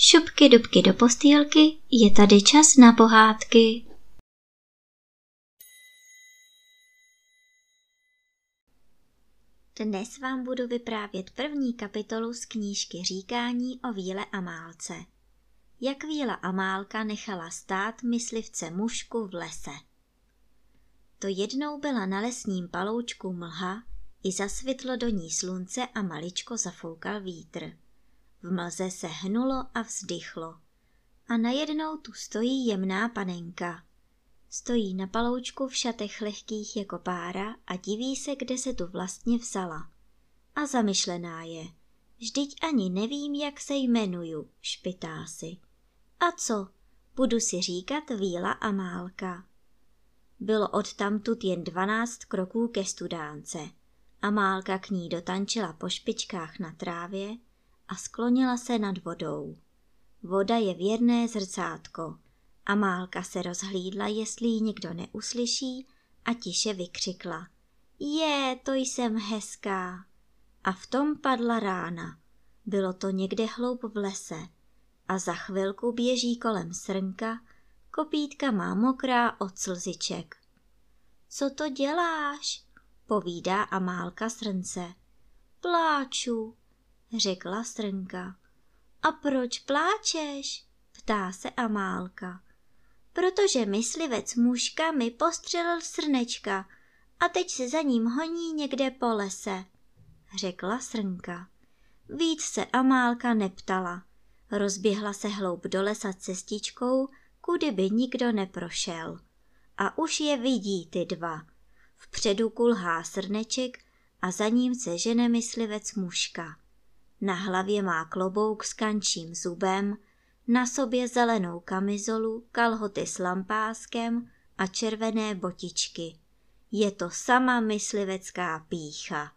Šupky dubky do postýlky, je tady čas na pohádky. Dnes vám budu vyprávět první kapitolu z knížky Říkání o Víle a Málce. Jak Víla a Málka nechala stát myslivce mušku v lese. To jednou byla na lesním paloučku mlha, i zasvitlo do ní slunce a maličko zafoukal vítr. V mlze se hnulo a vzdychlo. A najednou tu stojí jemná panenka. Stojí na paloučku v šatech lehkých jako pára a diví se, kde se tu vlastně vzala. A zamyšlená je. Vždyť ani nevím, jak se jmenuju, špitá si. A co? Budu si říkat Víla a Málka. Bylo odtamtud jen dvanáct kroků ke studánce. a Málka k ní dotančila po špičkách na trávě a sklonila se nad vodou. Voda je věrné zrcátko. a Málka se rozhlídla, jestli ji někdo neuslyší a tiše vykřikla. Je, to jsem hezká. A v tom padla rána. Bylo to někde hloub v lese. A za chvilku běží kolem srnka, kopítka má mokrá od slziček. Co to děláš? povídá Amálka srnce. Pláču, řekla srnka. A proč pláčeš? ptá se Amálka. Protože myslivec mužka mi postřelil srnečka a teď se za ním honí někde po lese, řekla srnka. Víc se Amálka neptala. Rozběhla se hloub do lesa cestičkou, kudy by nikdo neprošel. A už je vidí ty dva. Vpředu kulhá srneček a za ním se žene myslivec mužka. Na hlavě má klobouk s kančím zubem, na sobě zelenou kamizolu, kalhoty s lampáskem a červené botičky. Je to sama myslivecká pícha.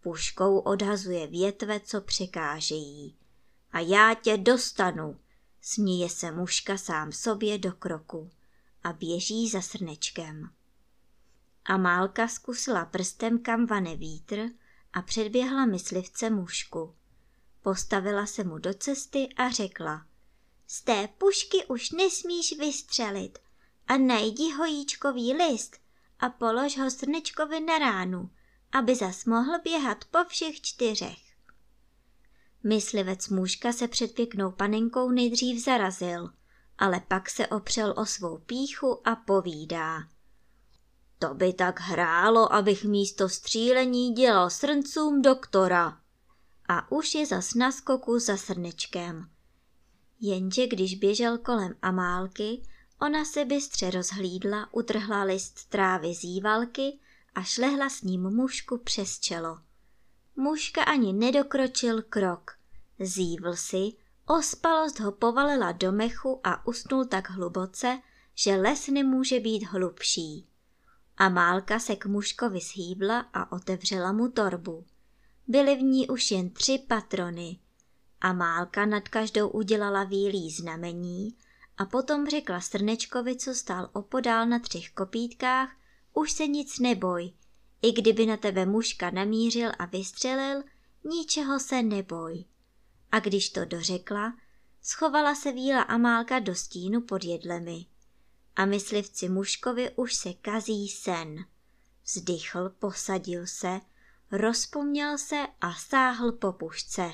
Puškou odhazuje větve, co překážejí. A já tě dostanu, směje se mužka sám sobě do kroku a běží za srnečkem. A Málka zkusila prstem, kam vane vítr a předběhla myslivce mužku. Postavila se mu do cesty a řekla, z té pušky už nesmíš vystřelit a najdi hojíčkový list a polož ho srnečkovi na ránu, aby zas mohl běhat po všech čtyřech. Myslivec mužka se před pěknou panenkou nejdřív zarazil, ale pak se opřel o svou píchu a povídá. To by tak hrálo, abych místo střílení dělal srncům doktora a už je zas na skoku za srnečkem. Jenže když běžel kolem Amálky, ona se bystře rozhlídla, utrhla list trávy zívalky a šlehla s ním mužku přes čelo. Mužka ani nedokročil krok. Zívl si, ospalost ho povalila do mechu a usnul tak hluboce, že les nemůže být hlubší. Amálka se k mužkovi shýbla a otevřela mu torbu. Byly v ní už jen tři patrony. A Málka nad každou udělala výlí znamení a potom řekla Srnečkovi, co stál opodál na třech kopítkách, už se nic neboj, i kdyby na tebe mužka namířil a vystřelil, ničeho se neboj. A když to dořekla, schovala se víla Amálka do stínu pod jedlemi. A myslivci mužkovi už se kazí sen. Vzdychl, posadil se rozpomněl se a sáhl po pušce.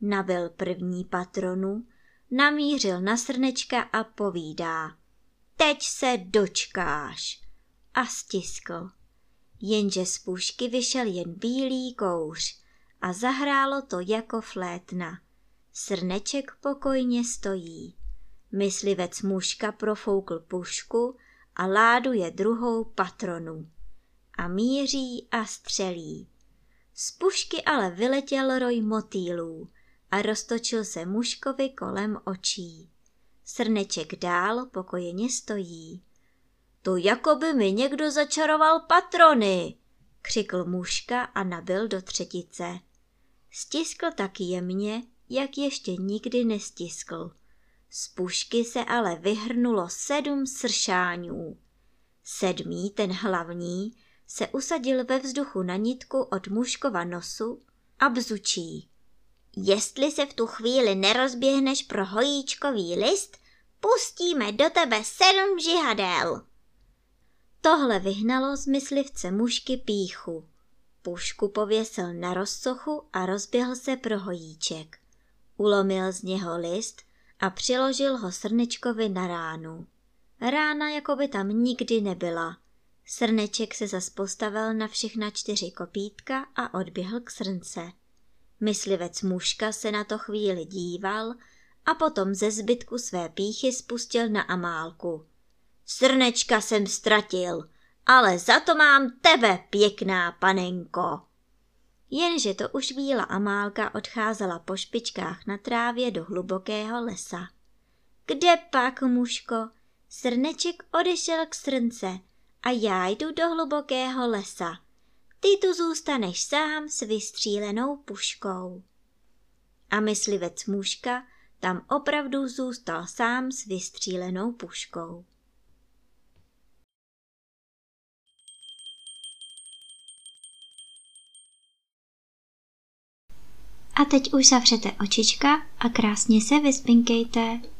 Nabil první patronu, namířil na srnečka a povídá. Teď se dočkáš. A stiskl. Jenže z pušky vyšel jen bílý kouř a zahrálo to jako flétna. Srneček pokojně stojí. Myslivec mužka profoukl pušku a láduje druhou patronu. A míří a střelí. Z pušky ale vyletěl roj motýlů a roztočil se mužkovi kolem očí. Srneček dál pokojeně stojí. To jako by mi někdo začaroval patrony, křikl mužka a nabil do třetice. Stiskl tak jemně, jak ještě nikdy nestiskl. Z pušky se ale vyhrnulo sedm sršáňů. Sedmý, ten hlavní, se usadil ve vzduchu na nitku od mužkova nosu a bzučí. jestli se v tu chvíli nerozběhneš pro hojíčkový list, pustíme do tebe sedm žihadel. Tohle vyhnalo z myslivce mužky píchu. Pušku pověsil na rozsochu a rozběhl se pro hojíček. Ulomil z něho list a přiložil ho srnečkovi na ránu. Rána jako by tam nikdy nebyla. Srneček se zas postavil na všechna čtyři kopítka a odběhl k srnce. Myslivec mužka se na to chvíli díval a potom ze zbytku své píchy spustil na Amálku. Srnečka jsem ztratil, ale za to mám tebe, pěkná panenko. Jenže to už víla Amálka odcházela po špičkách na trávě do hlubokého lesa. Kde pak, mužko? Srneček odešel k srnce a já jdu do hlubokého lesa. Ty tu zůstaneš sám s vystřílenou puškou. A myslivec mužka tam opravdu zůstal sám s vystřílenou puškou. A teď už zavřete očička a krásně se vyspinkejte.